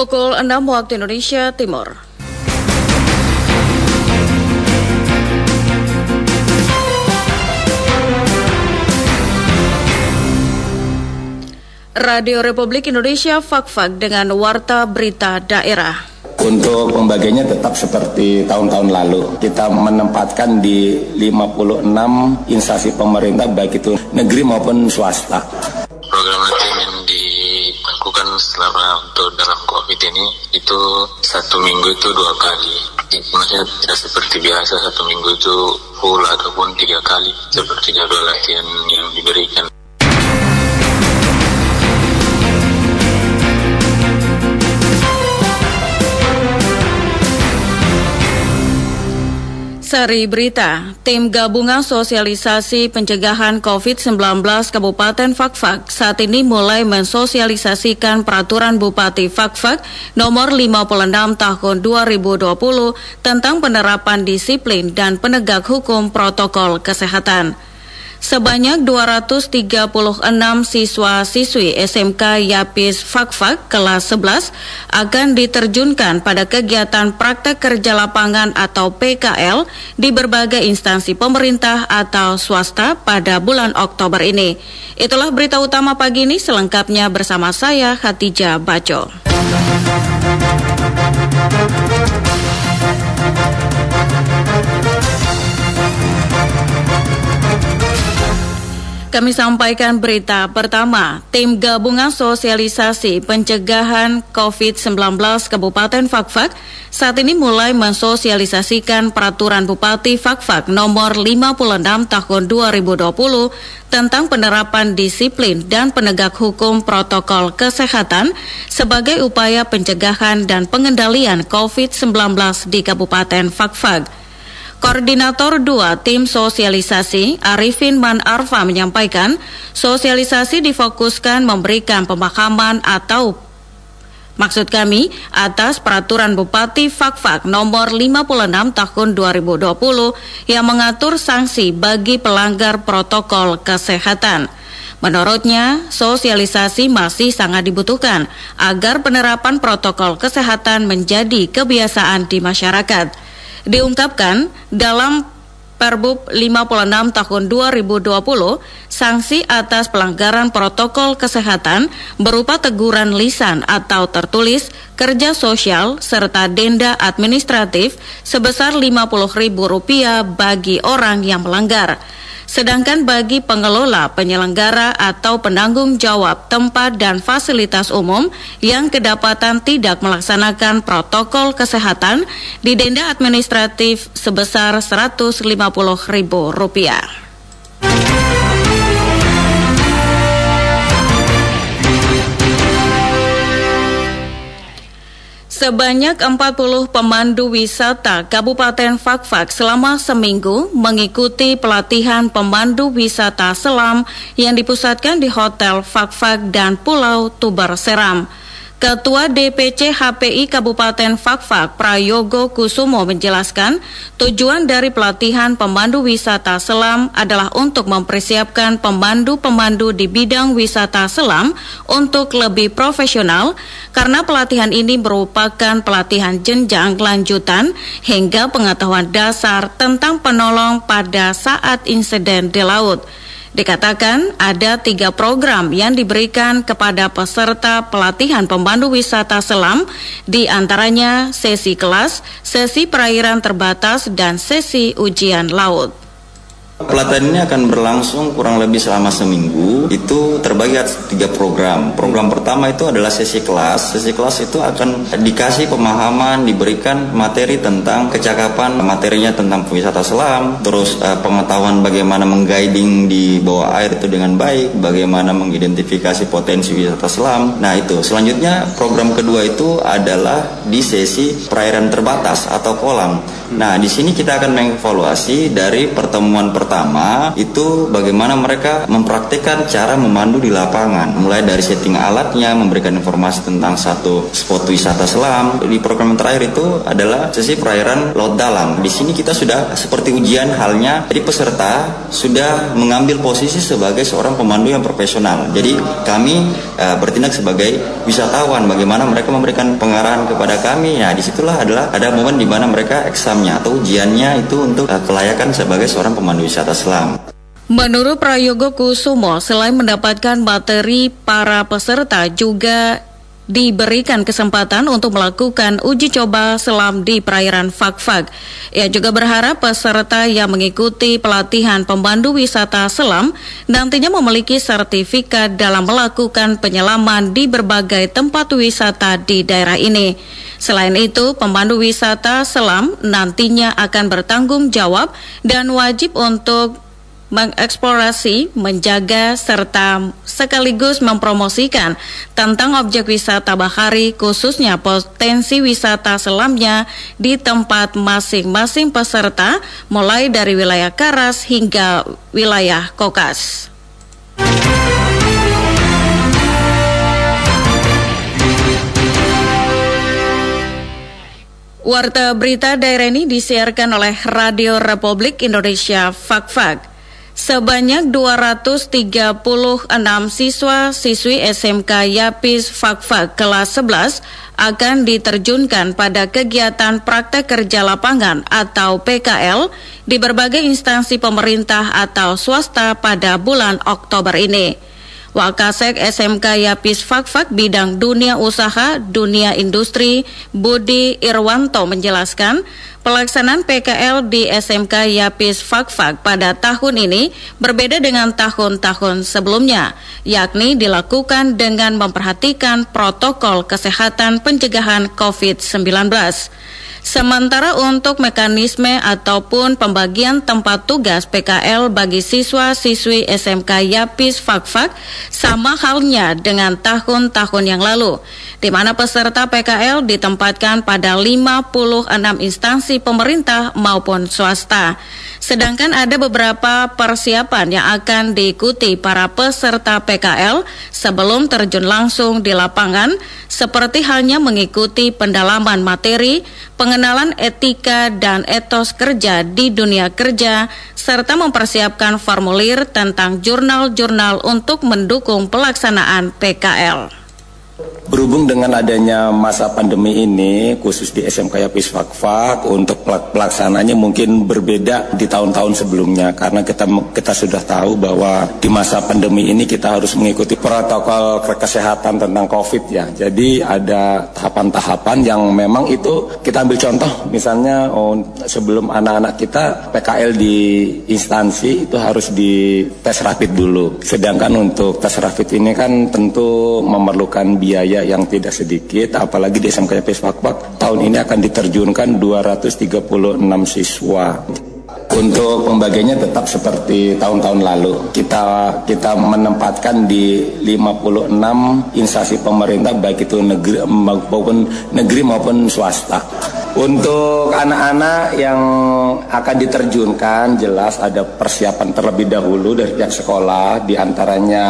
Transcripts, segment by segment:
Pukul 6 waktu Indonesia Timur. Radio Republik Indonesia Fak-Fak dengan Warta Berita Daerah. Untuk pembagiannya tetap seperti tahun-tahun lalu. Kita menempatkan di 56 instansi pemerintah baik itu negeri maupun swasta. Program nanti yang dilakukan selama untuk dalam ini itu satu minggu itu dua kali. Maksudnya tidak seperti biasa satu minggu itu full ataupun tiga kali seperti jadwal latihan yang diberikan. Sari Berita, Tim Gabungan Sosialisasi Pencegahan COVID-19 Kabupaten Fakfak saat ini mulai mensosialisasikan peraturan Bupati Fakfak nomor 56 tahun 2020 tentang penerapan disiplin dan penegak hukum protokol kesehatan. Sebanyak 236 siswa-siswi SMK Yapis Fakfak kelas 11 akan diterjunkan pada kegiatan praktek kerja lapangan atau PKL di berbagai instansi pemerintah atau swasta pada bulan Oktober ini. Itulah berita utama pagi ini selengkapnya bersama saya Hatijah Baco. Kami sampaikan berita pertama, tim gabungan sosialisasi pencegahan COVID-19 Kabupaten Fakfak saat ini mulai mensosialisasikan peraturan Bupati Fakfak nomor 56 tahun 2020 tentang penerapan disiplin dan penegak hukum protokol kesehatan sebagai upaya pencegahan dan pengendalian COVID-19 di Kabupaten Fakfak. Koordinator 2 Tim Sosialisasi Arifin Man Arfa menyampaikan, sosialisasi difokuskan memberikan pemahaman atau Maksud kami, atas peraturan Bupati Fakfak nomor 56 tahun 2020 yang mengatur sanksi bagi pelanggar protokol kesehatan. Menurutnya, sosialisasi masih sangat dibutuhkan agar penerapan protokol kesehatan menjadi kebiasaan di masyarakat. Diungkapkan dalam Perbub 56 tahun 2020, sanksi atas pelanggaran protokol kesehatan berupa teguran lisan atau tertulis, kerja sosial, serta denda administratif sebesar Rp50.000 bagi orang yang melanggar. Sedangkan bagi pengelola, penyelenggara atau penanggung jawab tempat dan fasilitas umum yang kedapatan tidak melaksanakan protokol kesehatan didenda administratif sebesar Rp150.000. Sebanyak 40 pemandu wisata Kabupaten Fakfak selama seminggu mengikuti pelatihan pemandu wisata selam yang dipusatkan di Hotel Fakfak dan Pulau Tubar Seram. Ketua DPC HPI Kabupaten Fakfak Prayogo Kusumo menjelaskan tujuan dari pelatihan pemandu wisata selam adalah untuk mempersiapkan pemandu-pemandu di bidang wisata selam untuk lebih profesional karena pelatihan ini merupakan pelatihan jenjang lanjutan hingga pengetahuan dasar tentang penolong pada saat insiden di laut. Dikatakan ada tiga program yang diberikan kepada peserta pelatihan pemandu wisata selam, di antaranya sesi kelas, sesi perairan terbatas, dan sesi ujian laut. Pelatihan ini akan berlangsung kurang lebih selama seminggu. Itu terbagi atas tiga program. Program pertama itu adalah sesi kelas. Sesi kelas itu akan dikasih pemahaman, diberikan materi tentang kecakapan materinya tentang wisata selam, terus uh, pengetahuan bagaimana mengguiding di bawah air itu dengan baik, bagaimana mengidentifikasi potensi wisata selam. Nah itu. Selanjutnya program kedua itu adalah di sesi perairan terbatas atau kolam. Nah di sini kita akan mengevaluasi dari pertemuan pertemuan pertama itu bagaimana mereka mempraktikkan cara memandu di lapangan, mulai dari setting alatnya, memberikan informasi tentang satu spot wisata selam. Di program terakhir itu adalah sesi perairan laut dalam. Di sini kita sudah seperti ujian halnya, jadi peserta sudah mengambil posisi sebagai seorang pemandu yang profesional. Jadi kami uh, bertindak sebagai wisatawan, bagaimana mereka memberikan pengarahan kepada kami. Nah, di situlah adalah ada momen di mana mereka eksamnya atau ujiannya itu untuk uh, kelayakan sebagai seorang pemandu wisata selam. Menurut Prayogo Kusumo, selain mendapatkan materi, para peserta juga diberikan kesempatan untuk melakukan uji coba selam di perairan Fakfak. Ia juga berharap peserta yang mengikuti pelatihan pemandu wisata selam nantinya memiliki sertifikat dalam melakukan penyelaman di berbagai tempat wisata di daerah ini. Selain itu, pemandu wisata selam nantinya akan bertanggung jawab dan wajib untuk mengeksplorasi, menjaga, serta sekaligus mempromosikan tentang objek wisata bahari khususnya potensi wisata selamnya di tempat masing-masing peserta mulai dari wilayah Karas hingga wilayah Kokas. Warta berita daerah ini disiarkan oleh Radio Republik Indonesia Fakfak. Sebanyak 236 siswa siswi SMK Yapis Fakfak kelas 11 akan diterjunkan pada kegiatan praktek kerja lapangan atau PKL di berbagai instansi pemerintah atau swasta pada bulan Oktober ini. Wakasek SMK Yapis Fakfak bidang dunia usaha, dunia industri, Budi Irwanto menjelaskan, Pelaksanaan PKL di SMK Yapis Fakfak pada tahun ini berbeda dengan tahun-tahun sebelumnya, yakni dilakukan dengan memperhatikan protokol kesehatan pencegahan COVID-19. Sementara untuk mekanisme ataupun pembagian tempat tugas PKL bagi siswa-siswi SMK Yapis Fakfak sama halnya dengan tahun-tahun yang lalu, di mana peserta PKL ditempatkan pada 56 instansi pemerintah maupun swasta. Sedangkan ada beberapa persiapan yang akan diikuti para peserta PKL sebelum terjun langsung di lapangan, seperti halnya mengikuti pendalaman materi, pengenalan etika dan etos kerja di dunia kerja, serta mempersiapkan formulir tentang jurnal-jurnal untuk mendukung pelaksanaan PKL. Berhubung dengan adanya masa pandemi ini, khusus di SMK Yapis Fakfak, untuk pelaksananya mungkin berbeda di tahun-tahun sebelumnya. Karena kita kita sudah tahu bahwa di masa pandemi ini kita harus mengikuti protokol kesehatan tentang COVID ya. Jadi ada tahapan-tahapan yang memang itu kita ambil contoh. Misalnya oh, sebelum anak-anak kita PKL di instansi itu harus di tes rapid dulu. Sedangkan untuk tes rapid ini kan tentu memerlukan biaya yang tidak sedikit, apalagi di SMK Fakfak tahun ini akan diterjunkan 236 siswa. Untuk pembagiannya tetap seperti tahun-tahun lalu. Kita kita menempatkan di 56 instansi pemerintah baik itu negeri maupun negeri maupun swasta. Untuk anak-anak yang akan diterjunkan jelas ada persiapan terlebih dahulu dari pihak sekolah di antaranya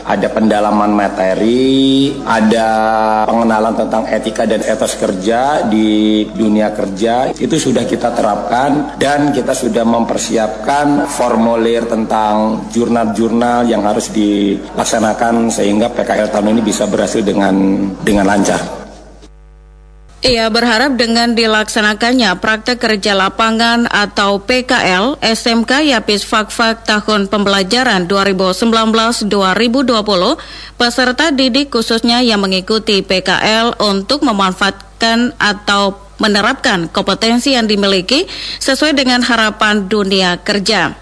ada pendalaman materi, ada pengenalan tentang etika dan etos kerja di dunia kerja itu sudah kita terapkan dan kita sudah mempersiapkan formulir tentang jurnal-jurnal yang harus dilaksanakan sehingga PKL tahun ini bisa berhasil dengan dengan lancar. Ia berharap dengan dilaksanakannya praktek kerja lapangan atau PKL SMK Yapis Fakfak tahun pembelajaran 2019-2020, peserta didik khususnya yang mengikuti PKL untuk memanfaatkan atau menerapkan kompetensi yang dimiliki sesuai dengan harapan dunia kerja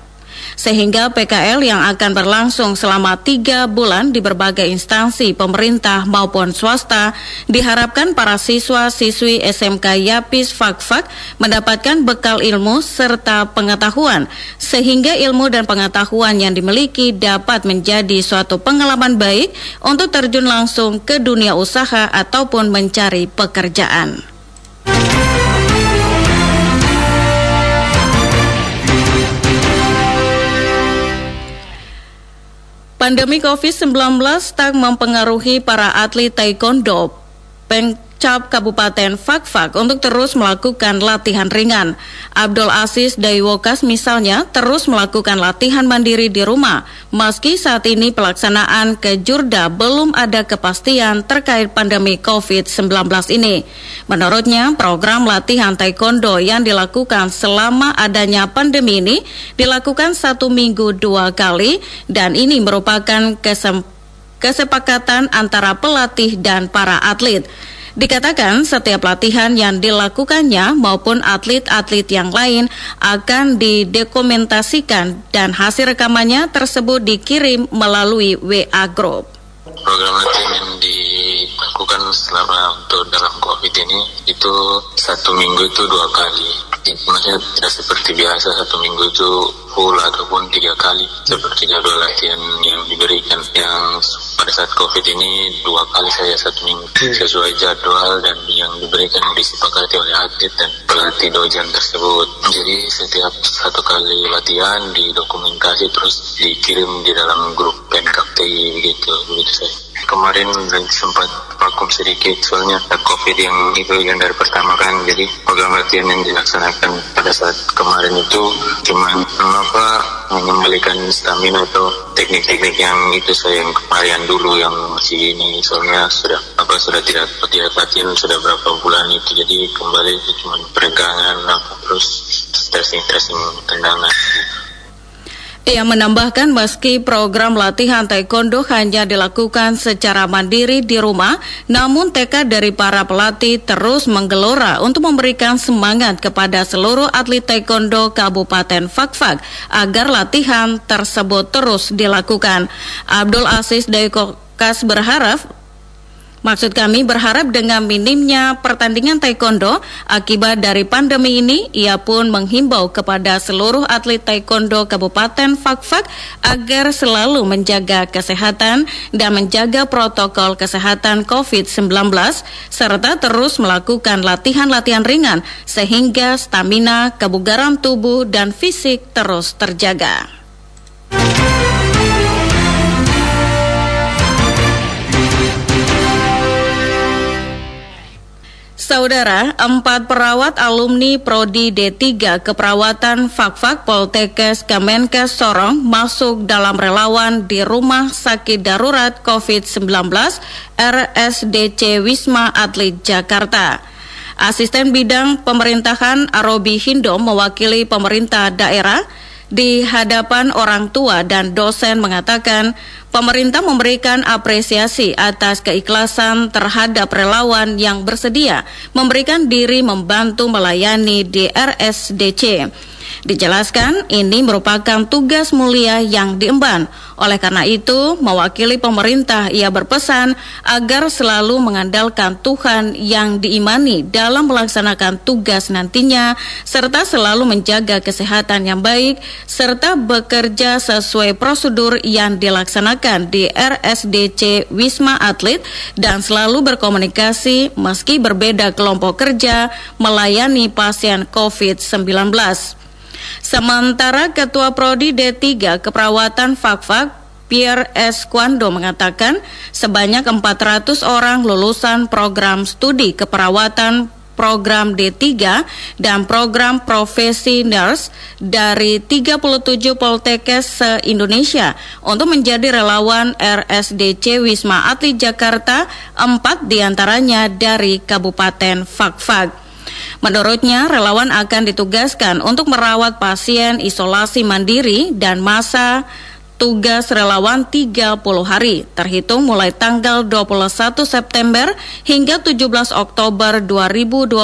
sehingga PKL yang akan berlangsung selama tiga bulan di berbagai instansi pemerintah maupun swasta diharapkan para siswa-siswi SMK Yapis Fakfak mendapatkan bekal ilmu serta pengetahuan sehingga ilmu dan pengetahuan yang dimiliki dapat menjadi suatu pengalaman baik untuk terjun langsung ke dunia usaha ataupun mencari pekerjaan. Pandemi COVID-19 tak mempengaruhi para atlet taekwondo. Peng Cap Kabupaten Fakfak untuk terus melakukan latihan ringan. Abdul Aziz Daiwokas misalnya terus melakukan latihan mandiri di rumah, meski saat ini pelaksanaan ke Jurda belum ada kepastian terkait pandemi COVID-19 ini. Menurutnya, program latihan taekwondo yang dilakukan selama adanya pandemi ini dilakukan satu minggu dua kali dan ini merupakan kesepakatan antara pelatih dan para atlet. Dikatakan setiap latihan yang dilakukannya maupun atlet-atlet yang lain akan didokumentasikan dan hasil rekamannya tersebut dikirim melalui WA Group. Program latihan yang dilakukan selama untuk dalam COVID ini itu satu minggu itu dua kali. Maksudnya tidak seperti biasa satu minggu itu full ataupun tiga kali seperti jadwal latihan yang diberikan yang pada saat COVID ini dua kali saya satu minggu hmm. sesuai jadwal dan yang diberikan disepakati oleh atlet dan pelatih dojan tersebut. Jadi setiap satu kali latihan didokumentasi terus dikirim di dalam grup PNKTI begitu begitu saya. Kemarin sempat vakum sedikit soalnya COVID yang itu yang dari pertama kan. Jadi program latihan yang dilaksanakan pada saat kemarin itu cuma apa mengembalikan stamina atau teknik-teknik yang itu saya yang kemarin dulu yang masih ini. Soalnya sudah apa sudah tidak tidak latihan sudah berapa bulan itu. Jadi kembali itu cuma peregangan apa terus stressing stressing tendangan ia menambahkan meski program latihan taekwondo hanya dilakukan secara mandiri di rumah, namun tekad dari para pelatih terus menggelora untuk memberikan semangat kepada seluruh atlet taekwondo Kabupaten Fakfak agar latihan tersebut terus dilakukan. Abdul Aziz Daikokas berharap Maksud kami berharap dengan minimnya pertandingan taekwondo akibat dari pandemi ini, ia pun menghimbau kepada seluruh atlet taekwondo Kabupaten Fakfak agar selalu menjaga kesehatan dan menjaga protokol kesehatan COVID-19 serta terus melakukan latihan-latihan ringan sehingga stamina, kebugaran tubuh dan fisik terus terjaga. Saudara, empat perawat alumni Prodi D3 Keperawatan Fakfak Poltekes Kemenkes Sorong masuk dalam relawan di Rumah Sakit Darurat COVID-19 RSDC Wisma Atlet Jakarta. Asisten Bidang Pemerintahan Arobi Hindo mewakili pemerintah daerah di hadapan orang tua dan dosen mengatakan pemerintah memberikan apresiasi atas keikhlasan terhadap relawan yang bersedia memberikan diri membantu melayani di RSDC. Dijelaskan ini merupakan tugas mulia yang diemban. Oleh karena itu, mewakili pemerintah, ia berpesan agar selalu mengandalkan Tuhan yang diimani dalam melaksanakan tugas nantinya, serta selalu menjaga kesehatan yang baik, serta bekerja sesuai prosedur yang dilaksanakan di RSDC Wisma Atlet dan selalu berkomunikasi meski berbeda kelompok kerja melayani pasien COVID-19. Sementara Ketua Prodi D3 Keperawatan Fakfak Pierre S. Kwando mengatakan sebanyak 400 orang lulusan program studi keperawatan program D3 dan program profesi nurse dari 37 Poltekes se-Indonesia untuk menjadi relawan RSDC Wisma Atlet Jakarta, empat di antaranya dari Kabupaten Fakfak. Menurutnya, relawan akan ditugaskan untuk merawat pasien isolasi mandiri dan masa tugas relawan 30 hari terhitung mulai tanggal 21 September hingga 17 Oktober 2020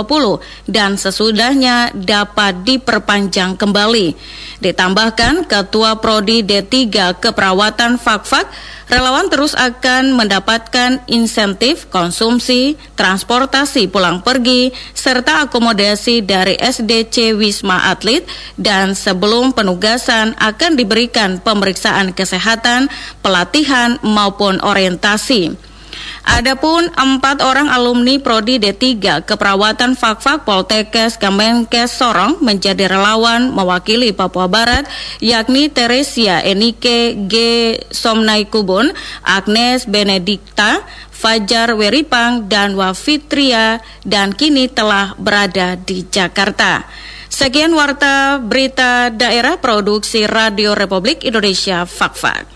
dan sesudahnya dapat diperpanjang kembali. Ditambahkan Ketua Prodi D3 Keperawatan Fakfak relawan terus akan mendapatkan insentif konsumsi, transportasi pulang pergi, serta akomodasi dari SDC Wisma Atlet dan sebelum penugasan akan diberikan pemeriksaan kesehatan, pelatihan maupun orientasi. Adapun empat orang alumni Prodi D3 Keperawatan Fakfak Poltekkes Kemenkes Sorong menjadi relawan mewakili Papua Barat yakni Teresia Enike G. Somnaikubun, Agnes Benedikta, Fajar Weripang, dan Wafitria dan kini telah berada di Jakarta. Sekian warta berita daerah produksi Radio Republik Indonesia Fakfak.